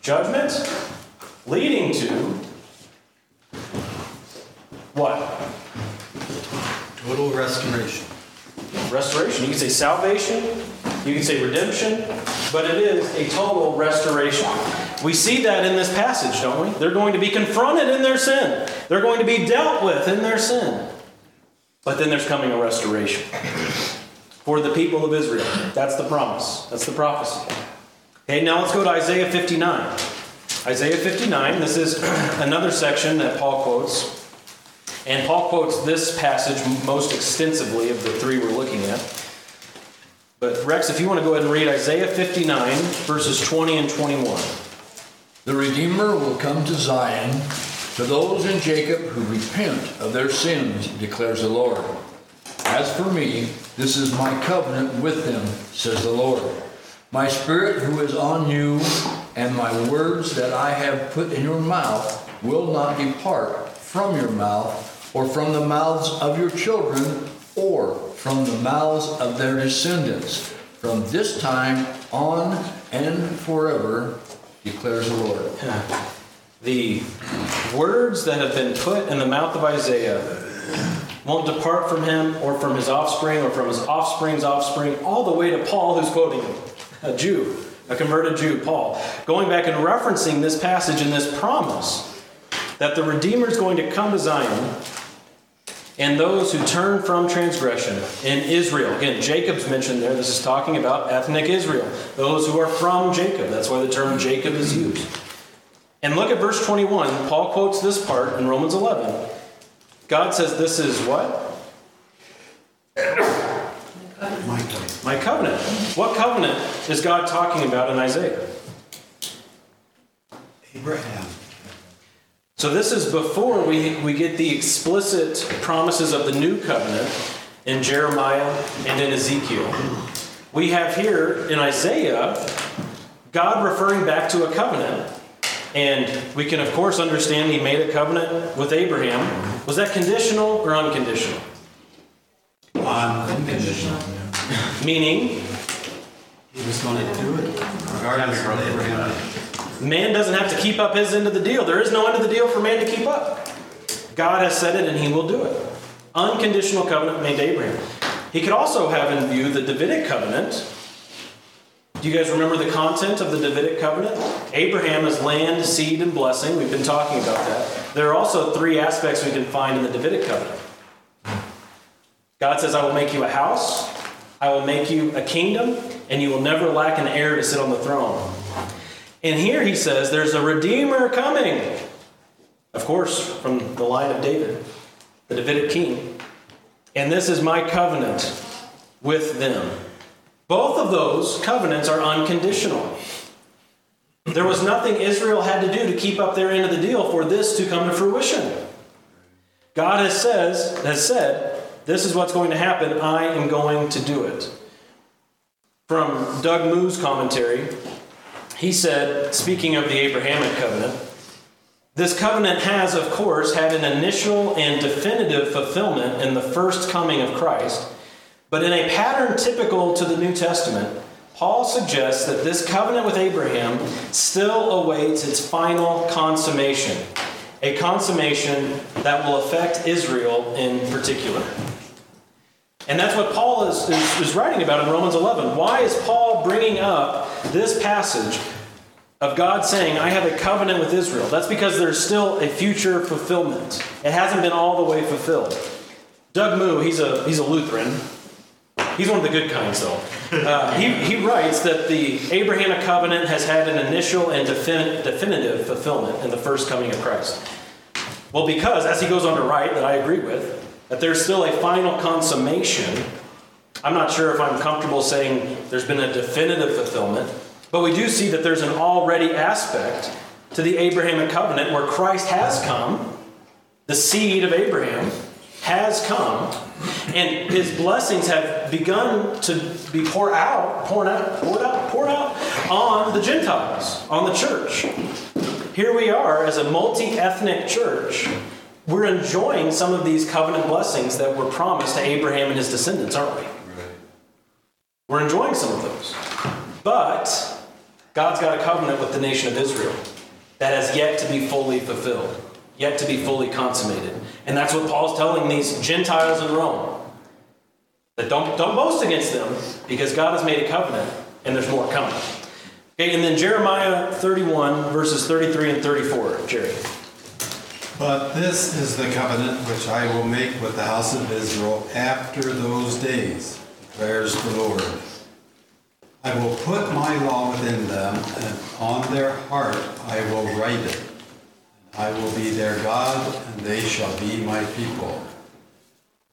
judgment leading to what? Total restoration. Restoration. You could say salvation, you could say redemption, but it is a total restoration. We see that in this passage, don't we? They're going to be confronted in their sin, they're going to be dealt with in their sin. But then there's coming a restoration for the people of Israel. That's the promise, that's the prophecy. Okay, now let's go to Isaiah 59. Isaiah 59, this is another section that Paul quotes. And Paul quotes this passage most extensively of the three we're looking at. But Rex, if you want to go ahead and read Isaiah 59, verses 20 and 21. The Redeemer will come to Zion, to those in Jacob who repent of their sins, declares the Lord. As for me, this is my covenant with them, says the Lord. My spirit who is on you, and my words that I have put in your mouth will not depart from your mouth, or from the mouths of your children, or from the mouths of their descendants, from this time on and forever, declares the Lord. The words that have been put in the mouth of Isaiah won't depart from him or from his offspring or from his offspring's offspring, all the way to Paul, who's quoting him, a Jew, a converted Jew, Paul, going back and referencing this passage and this promise that the Redeemer is going to come to Zion and those who turn from transgression in Israel. Again, Jacob's mentioned there. This is talking about ethnic Israel, those who are from Jacob. That's why the term Jacob is used. And look at verse 21. Paul quotes this part in Romans 11. God says this is what? My God. My covenant. What covenant is God talking about in Isaiah? Abraham. So this is before we, we get the explicit promises of the new covenant in Jeremiah and in Ezekiel. We have here in Isaiah God referring back to a covenant. And we can, of course, understand he made a covenant with Abraham. Was that conditional or unconditional? Unconditional. Meaning, He was going to do it regardless of Abraham. man doesn't have to keep up his end of the deal. There is no end of the deal for man to keep up. God has said it and he will do it. Unconditional covenant made to Abraham. He could also have in view the Davidic covenant. Do you guys remember the content of the Davidic covenant? Abraham is land, seed, and blessing. We've been talking about that. There are also three aspects we can find in the Davidic covenant. God says, I will make you a house, I will make you a kingdom, and you will never lack an heir to sit on the throne. And here he says, there's a Redeemer coming. Of course, from the line of David, the Davidic king. And this is my covenant with them. Both of those covenants are unconditional. There was nothing Israel had to do to keep up their end of the deal for this to come to fruition. God has says has said, this is what's going to happen. I am going to do it. From Doug Moo's commentary, he said, speaking of the Abrahamic covenant, this covenant has, of course, had an initial and definitive fulfillment in the first coming of Christ. But in a pattern typical to the New Testament, Paul suggests that this covenant with Abraham still awaits its final consummation, a consummation that will affect Israel in particular. And that's what Paul is, is, is, writing about in Romans 11. Why is Paul bringing up this passage of God saying, I have a covenant with Israel? That's because there's still a future fulfillment. It hasn't been all the way fulfilled. Doug Moo, he's a, he's a Lutheran. He's one of the good kinds, though. Uh, he, he writes that the Abrahamic covenant has had an initial and defin- definitive fulfillment in the first coming of Christ. Well, because, as he goes on to write, that I agree with, that there's still a final consummation. I'm not sure if I'm comfortable saying there's been a definitive fulfillment, but we do see that there's an already aspect to the Abrahamic covenant where Christ has come, the seed of Abraham has come, and his blessings have begun to be poured out, poured out, poured out, poured out on the Gentiles, on the church. Here we are as a multi ethnic church we're enjoying some of these covenant blessings that were promised to Abraham and his descendants, aren't we? Right. We're enjoying some of those. But God's got a covenant with the nation of Israel that has yet to be fully fulfilled, yet to be fully consummated. And that's what Paul's telling these Gentiles in Rome. That don't, don't boast against them because God has made a covenant and there's more coming. Okay, and then Jeremiah 31, verses 33 and 34. Jerry. But this is the covenant which I will make with the house of Israel after those days, declares the Lord. I will put my law within them, and on their heart I will write it. I will be their God, and they shall be my people.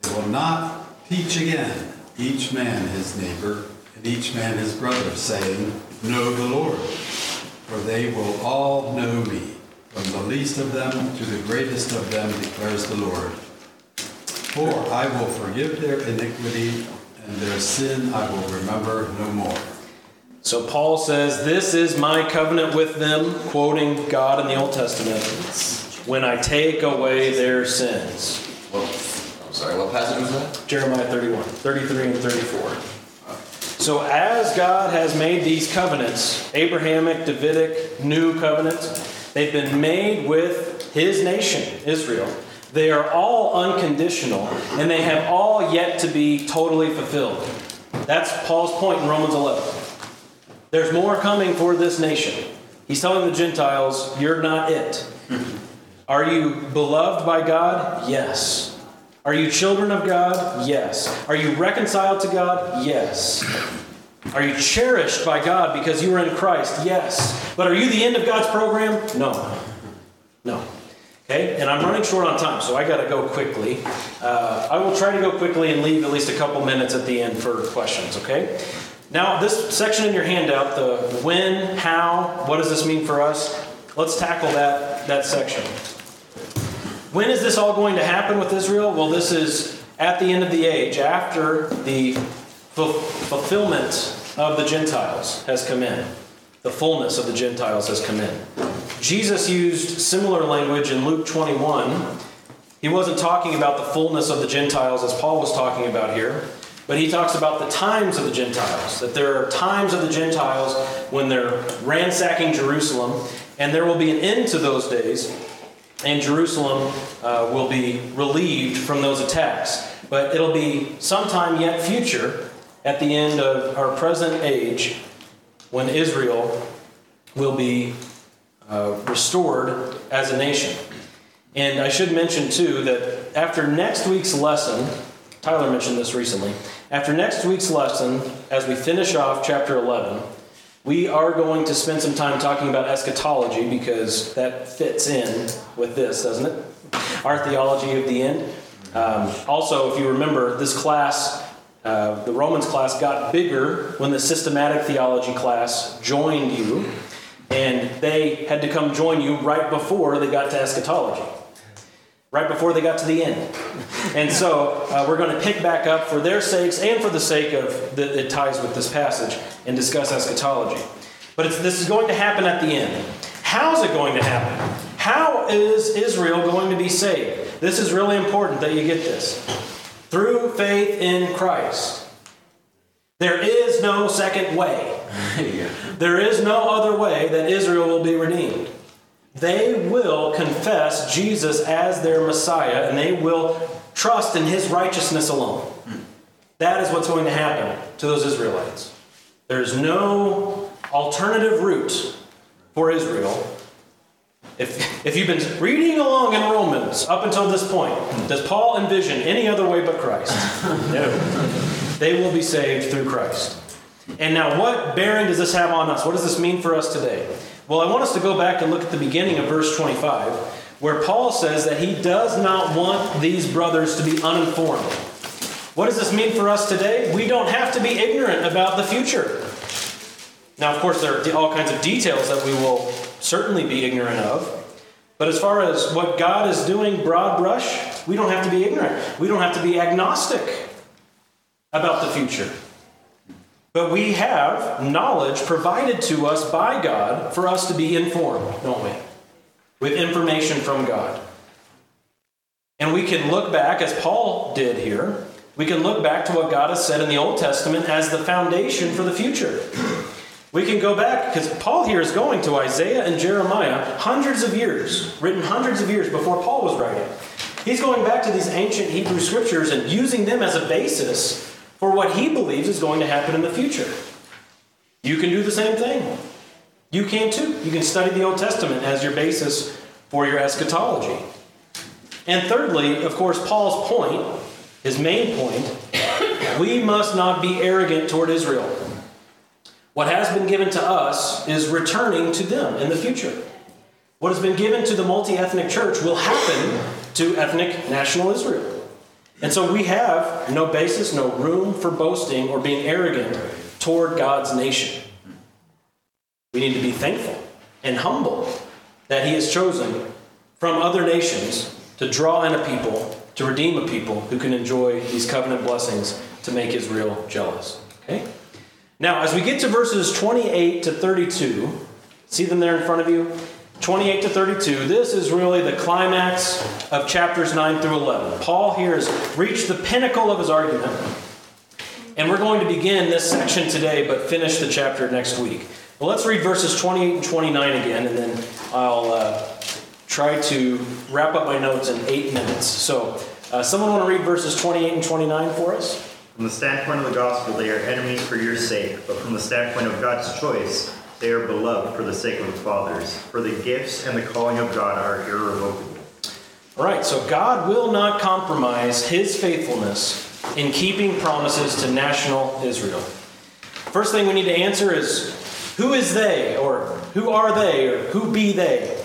They will not teach again, each man his neighbor, and each man his brother, saying, Know the Lord, for they will all know me from the least of them to the greatest of them, declares the Lord. For I will forgive their iniquity, and their sin I will remember no more. So Paul says, This is my covenant with them, quoting God in the Old Testament, when I take away their sins. Sorry, what passage was that? Jeremiah 31, 33 and 34. So, as God has made these covenants, Abrahamic, Davidic, new covenants, They've been made with his nation, Israel. They are all unconditional, and they have all yet to be totally fulfilled. That's Paul's point in Romans 11. There's more coming for this nation. He's telling the Gentiles, You're not it. Mm-hmm. Are you beloved by God? Yes. Are you children of God? Yes. Are you reconciled to God? Yes. Are you cherished by God because you are in Christ? Yes. But are you the end of God's program? No. No. Okay, and I'm running short on time, so I got to go quickly. Uh, I will try to go quickly and leave at least a couple minutes at the end for questions, okay? Now, this section in your handout, the when, how, what does this mean for us? Let's tackle that, that section. When is this all going to happen with Israel? Well, this is at the end of the age, after the fu- fulfillment of the Gentiles has come in. The fullness of the Gentiles has come in. Jesus used similar language in Luke 21. He wasn't talking about the fullness of the Gentiles as Paul was talking about here, but he talks about the times of the Gentiles. That there are times of the Gentiles when they're ransacking Jerusalem, and there will be an end to those days, and Jerusalem uh, will be relieved from those attacks. But it'll be sometime yet future, at the end of our present age, when Israel will be uh, restored as a nation. And I should mention, too, that after next week's lesson, Tyler mentioned this recently, after next week's lesson, as we finish off chapter 11, we are going to spend some time talking about eschatology because that fits in with this, doesn't it? Our theology of the end. Um, also, if you remember, this class, uh, the Romans class, got bigger when the systematic theology class joined you, and they had to come join you right before they got to eschatology right before they got to the end. And so uh, we're going to pick back up for their sakes and for the sake of that it ties with this passage and discuss eschatology. But this is going to happen at the end. How's it going to happen? How is Israel going to be saved? This is really important that you get this. Through faith in Christ. There is no second way. There is no other way that Israel will be redeemed. They will confess Jesus as their Messiah and they will trust in his righteousness alone. That is what's going to happen to those Israelites. There's no alternative route for Israel. If, if you've been reading along in Romans up until this point, does Paul envision any other way but Christ? No. They will be saved through Christ. And now, what bearing does this have on us? What does this mean for us today? Well, I want us to go back and look at the beginning of verse 25, where Paul says that he does not want these brothers to be uninformed. What does this mean for us today? We don't have to be ignorant about the future. Now, of course, there are all kinds of details that we will certainly be ignorant of. But as far as what God is doing, broad brush, we don't have to be ignorant. We don't have to be agnostic about the future. But we have knowledge provided to us by God for us to be informed, don't we? With information from God. And we can look back, as Paul did here, we can look back to what God has said in the Old Testament as the foundation for the future. We can go back, because Paul here is going to Isaiah and Jeremiah hundreds of years, written hundreds of years before Paul was writing. He's going back to these ancient Hebrew scriptures and using them as a basis for what he believes is going to happen in the future. You can do the same thing. You can too. You can study the Old Testament as your basis for your eschatology. And thirdly, of course, Paul's point, his main point, we must not be arrogant toward Israel. What has been given to us is returning to them in the future. What has been given to the multi ethnic church will happen to ethnic national Israel. And so we have no basis, no room for boasting or being arrogant toward God's nation. We need to be thankful and humble that He has chosen from other nations to draw in a people, to redeem a people who can enjoy these covenant blessings to make Israel jealous. Okay? Now, as we get to verses 28 to 32, see them there in front of you? 28 to 32, this is really the climax of chapters 9 through 11. Paul here has reached the pinnacle of his argument. And we're going to begin this section today, but finish the chapter next week. Let's read verses 28 and 29 again, and then I'll uh, try to wrap up my notes in eight minutes. So, uh, someone want to read verses 28 and 29 for us? From the standpoint of the gospel, they are enemies for your sake, but from the standpoint of God's choice, they are beloved for the sake of the fathers, for the gifts and the calling of God are irrevocable. All right, so God will not compromise his faithfulness in keeping promises to national Israel. First thing we need to answer is who is they, or who are they, or who be they?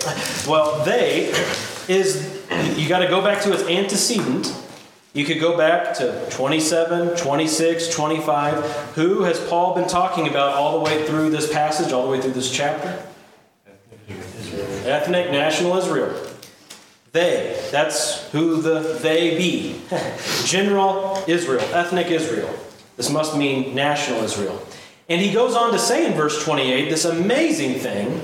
Well, they is you got to go back to its antecedent. You could go back to 27, 26, 25. Who has Paul been talking about all the way through this passage, all the way through this chapter? Ethnic national Israel. They, that's who the they be. General Israel, ethnic Israel. This must mean national Israel. And he goes on to say in verse 28 this amazing thing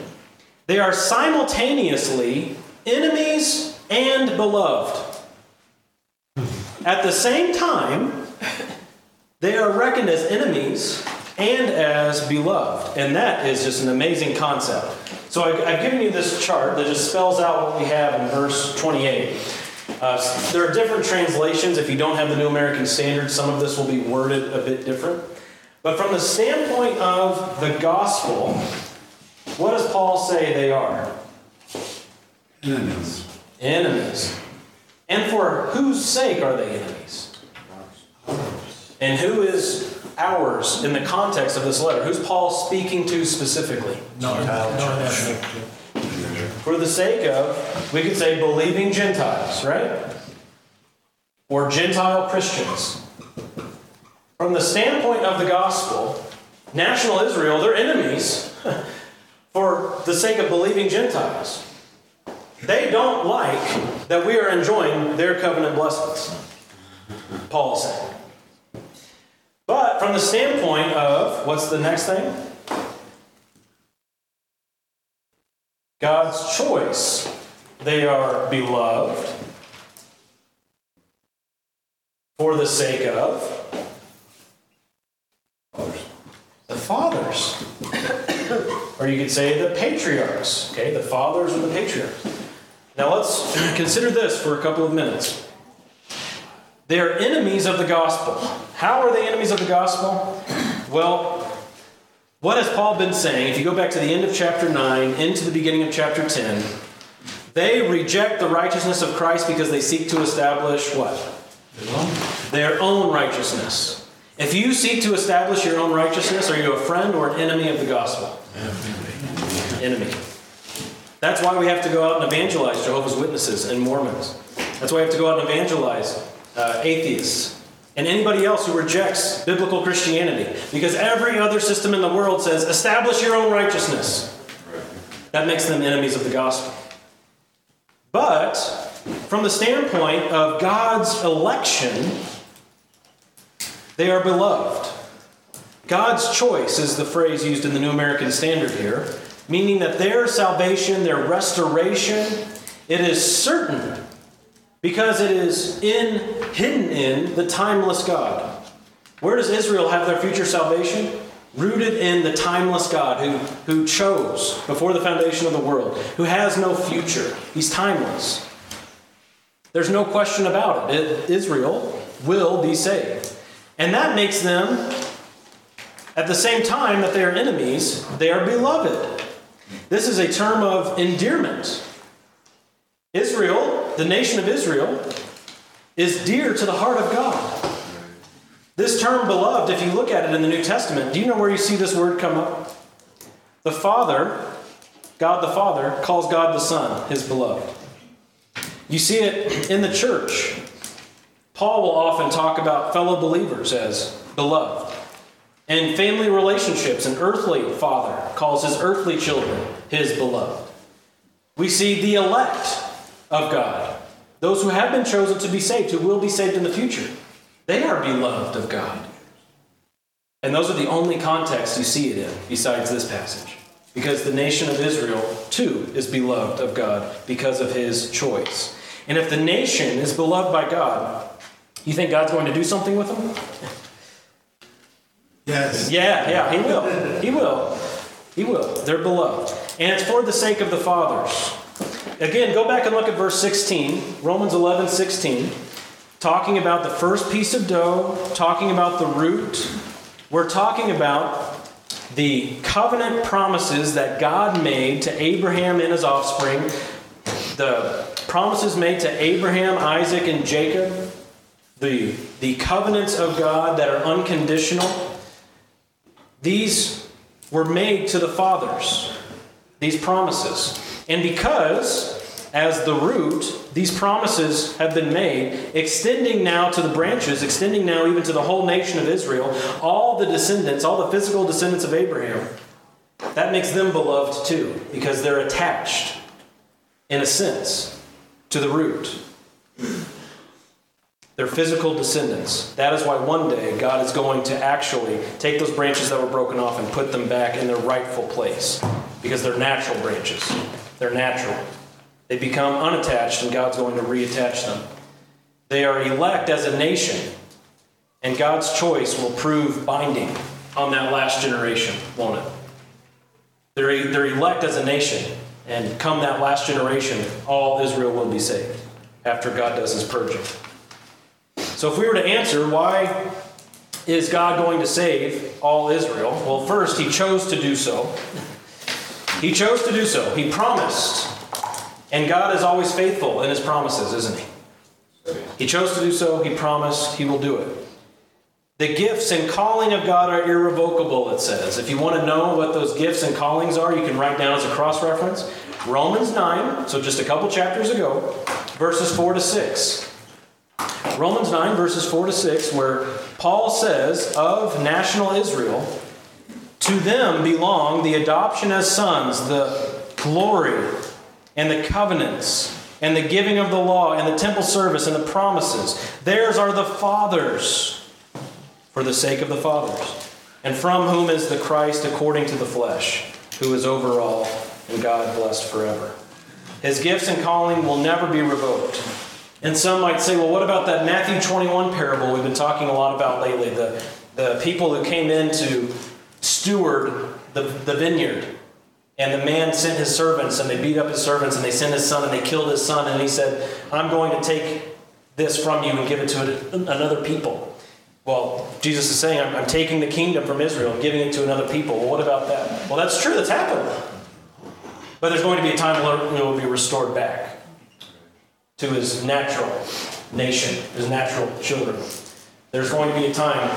they are simultaneously enemies and beloved. At the same time, they are reckoned as enemies and as beloved. And that is just an amazing concept. So I, have given you this chart that just spells out what we have in verse 28. Uh, there are different translations. If you don't have the New American Standard, some of this will be worded a bit different. But from the standpoint of the gospel, what does Paul say they are? Enemies. Enemies. And for whose sake are they enemies? And who is ours in the context of this letter? Who's Paul speaking to specifically? No, For the sake of, we could say, believing Gentiles, right? Or Gentile Christians. From the standpoint of the gospel, national Israel, they're enemies for the sake of believing Gentiles. They don't like that we are enjoying their covenant blessings, Paul said. But from the standpoint of, what's the next thing? God's choice. They are beloved for the sake of the fathers. or you could say the patriarchs. Okay, the fathers or the patriarchs. Now let's consider this for a couple of minutes. They are enemies of the gospel. How are they enemies of the gospel? Well, what has Paul been saying? If you go back to the end of chapter 9 into the beginning of chapter 10, they reject the righteousness of Christ because they seek to establish what? Their own righteousness. If you seek to establish your own righteousness, are you a friend or an enemy of the gospel? Enemy. That's why we have to go out and evangelize Jehovah's Witnesses and Mormons. That's why we have to go out and evangelize uh, atheists and anybody else who rejects biblical Christianity. Because every other system in the world says, establish your own righteousness. That makes them enemies of the gospel. But from the standpoint of God's election, they are beloved. God's choice is the phrase used in the New American Standard here, meaning that their salvation, their restoration, it is certain because it is in hidden in the timeless God. Where does Israel have their future salvation? Rooted in the timeless God who, who chose before the foundation of the world, who has no future. He's timeless. There's no question about it. it Israel will be saved. And that makes them, at the same time that they are enemies, they are beloved. This is a term of endearment. Israel, the nation of Israel, is dear to the heart of God. This term beloved, if you look at it in the New Testament, do you know where you see this word come up? The Father, God the Father, calls God the Son his beloved. You see it in the church. Paul will often talk about fellow believers as beloved. And family relationships, an earthly father calls his earthly children his beloved. We see the elect of God. Those who have been chosen to be saved, who will be saved in the future, they are beloved of God. And those are the only contexts you see it in, besides this passage. Because the nation of Israel, too, is beloved of God because of his choice. And if the nation is beloved by God, you think God's going to do something with them? Yes. Yeah, yeah, he will. He will. He will. They're beloved. And it's for the sake of the fathers. Again, go back and look at verse 16, Romans 11, 16, talking about the first piece of dough, talking about the root. We're talking about the covenant promises that God made to Abraham and his offspring, the promises made to Abraham, Isaac, and Jacob, the, the covenants of God that are unconditional. These were made to the fathers, these promises. And because as the root, these promises have been made, extending now to the branches, extending now even to the whole nation of Israel, all the descendants, all the physical descendants of Abraham. That makes them beloved too, because they're attached, in a sense, to the root. They're physical descendants. That is why one day God is going to actually take those branches that were broken off and put them back in their rightful place, because they're natural branches. They're natural. They become unattached, and God's going to reattach them. They are elect as a nation, and God's choice will prove binding on that last generation, won't it? They're, they're elect as a nation, and come that last generation, all Israel will be saved after God does his purging. So, if we were to answer why is God going to save all Israel? Well, first, he chose to do so. He chose to do so. He promised and God is always faithful in his promises, isn't he? He chose to do so, he promised he will do it. The gifts and calling of God are irrevocable, it says. If you want to know what those gifts and callings are, you can write down as a cross reference Romans 9, so just a couple chapters ago, verses 4 to 6. Romans 9, verses 4 to 6, where Paul says of national Israel, to them belong the adoption as sons, the glory, and the covenants and the giving of the law and the temple service and the promises. Theirs are the fathers for the sake of the fathers, and from whom is the Christ according to the flesh, who is over all and God blessed forever. His gifts and calling will never be revoked. And some might say, well, what about that Matthew 21 parable we've been talking a lot about lately? The, the people who came in to steward the, the vineyard and the man sent his servants, and they beat up his servants, and they sent his son, and they killed his son. And he said, I'm going to take this from you and give it to another people. Well, Jesus is saying, I'm, I'm taking the kingdom from Israel and giving it to another people. Well, what about that? Well, that's true, that's happened. But there's going to be a time when it will be restored back to his natural nation, his natural children. There's going to be a time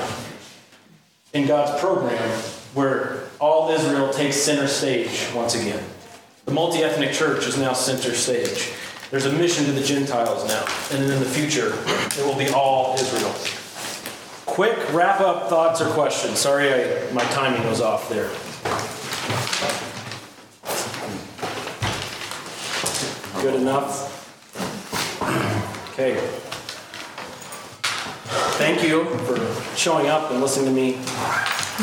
in God's program where all Israel takes center stage once again. The multi ethnic church is now center stage. There's a mission to the Gentiles now, and in the future, it will be all Israel. Quick wrap up thoughts or questions. Sorry, I, my timing was off there. Good enough? Okay. Thank you for showing up and listening to me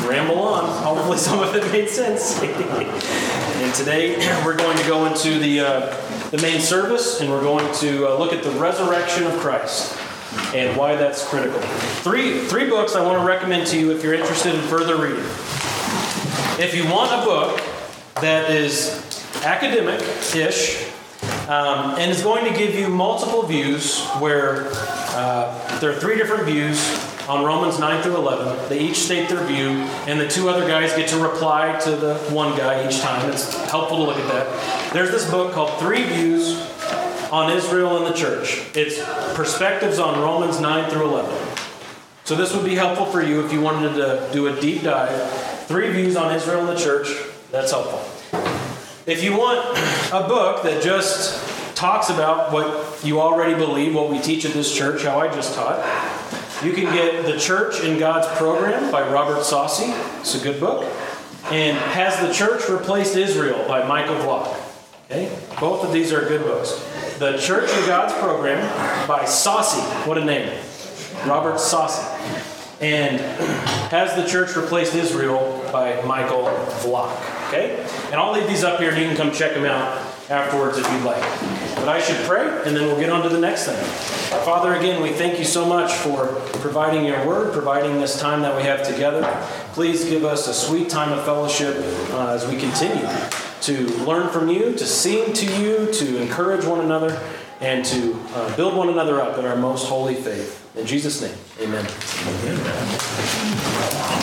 ramble on. Hopefully, some of it made sense. and today we're going to go into the uh, the main service, and we're going to uh, look at the resurrection of Christ and why that's critical. Three three books I want to recommend to you if you're interested in further reading. If you want a book that is academic-ish um, and it's going to give you multiple views where uh, there are three different views on Romans 9 through 11. They each state their view, and the two other guys get to reply to the one guy each time. It's helpful to look at that. There's this book called Three Views on Israel and the Church. It's perspectives on Romans 9 through 11. So this would be helpful for you if you wanted to do a deep dive. Three views on Israel and the church. That's helpful. If you want a book that just talks about what you already believe, what we teach at this church, how I just taught, you can get The Church in God's Program by Robert Saucy. It's a good book. And Has the Church Replaced Israel by Michael Vlach. Okay? Both of these are good books. The Church in God's Program by Saucy. What a name. Robert Saucy. And Has the Church Replaced Israel by Michael Vlach. Okay? And I'll leave these up here and you can come check them out afterwards if you'd like. But I should pray, and then we'll get on to the next thing. Father, again, we thank you so much for providing your word, providing this time that we have together. Please give us a sweet time of fellowship uh, as we continue to learn from you, to sing to you, to encourage one another, and to uh, build one another up in our most holy faith. In Jesus' name, amen. amen.